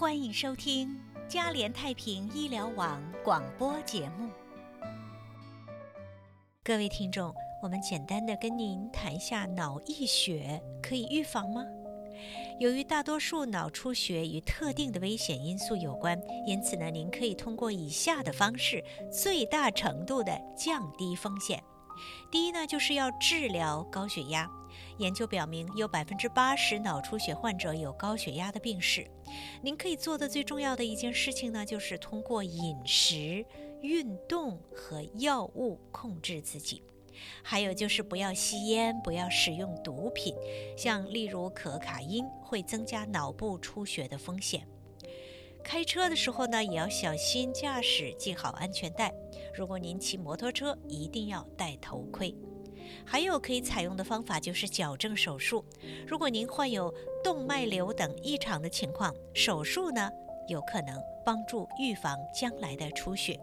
欢迎收听嘉联太平医疗网广播节目。各位听众，我们简单的跟您谈一下脑溢血可以预防吗？由于大多数脑出血与特定的危险因素有关，因此呢，您可以通过以下的方式，最大程度的降低风险。第一呢，就是要治疗高血压。研究表明，有百分之八十脑出血患者有高血压的病史。您可以做的最重要的一件事情呢，就是通过饮食、运动和药物控制自己。还有就是不要吸烟，不要使用毒品，像例如可卡因会增加脑部出血的风险。开车的时候呢，也要小心驾驶，系好安全带。如果您骑摩托车，一定要戴头盔。还有可以采用的方法就是矫正手术。如果您患有动脉瘤等异常的情况，手术呢有可能帮助预防将来的出血。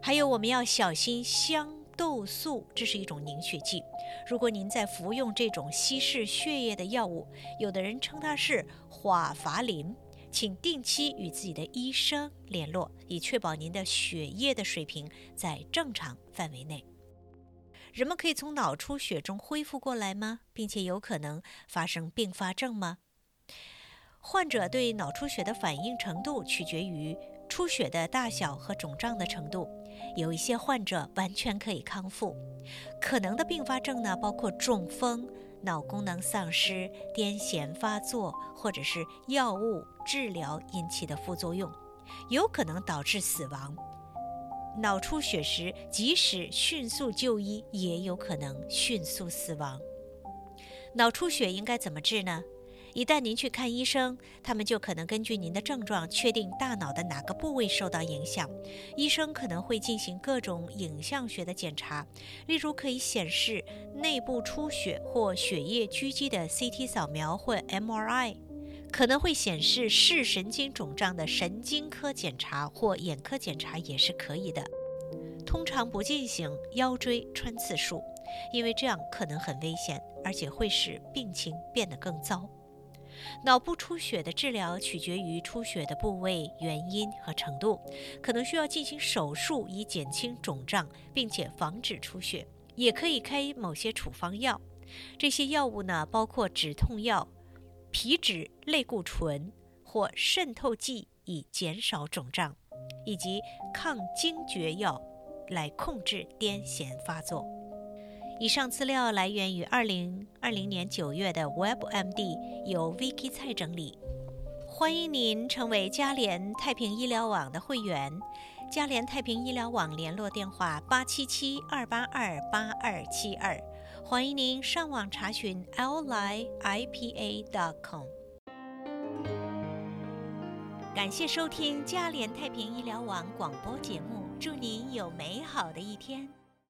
还有我们要小心香豆素，这是一种凝血剂。如果您在服用这种稀释血液的药物，有的人称它是华法林，请定期与自己的医生联络，以确保您的血液的水平在正常范围内。人们可以从脑出血中恢复过来吗？并且有可能发生并发症吗？患者对脑出血的反应程度取决于出血的大小和肿胀的程度。有一些患者完全可以康复。可能的并发症呢，包括中风、脑功能丧失、癫痫发作，或者是药物治疗引起的副作用，有可能导致死亡。脑出血时，即使迅速就医，也有可能迅速死亡。脑出血应该怎么治呢？一旦您去看医生，他们就可能根据您的症状确定大脑的哪个部位受到影响。医生可能会进行各种影像学的检查，例如可以显示内部出血或血液狙击的 CT 扫描或 MRI。可能会显示视神经肿胀的神经科检查或眼科检查也是可以的。通常不进行腰椎穿刺术，因为这样可能很危险，而且会使病情变得更糟。脑部出血的治疗取决于出血的部位、原因和程度，可能需要进行手术以减轻肿胀，并且防止出血。也可以开某些处方药，这些药物呢包括止痛药。皮质类固醇或渗透剂以减少肿胀，以及抗惊厥药来控制癫痫发作。以上资料来源于二零二零年九月的 WebMD，由 Vicky 蔡整理。欢迎您成为嘉联太平医疗网的会员。嘉联太平医疗网联络电话：八七七二八二八二七二。欢迎您上网查询 liipa.com。感谢收听嘉联太平医疗网广播节目，祝您有美好的一天。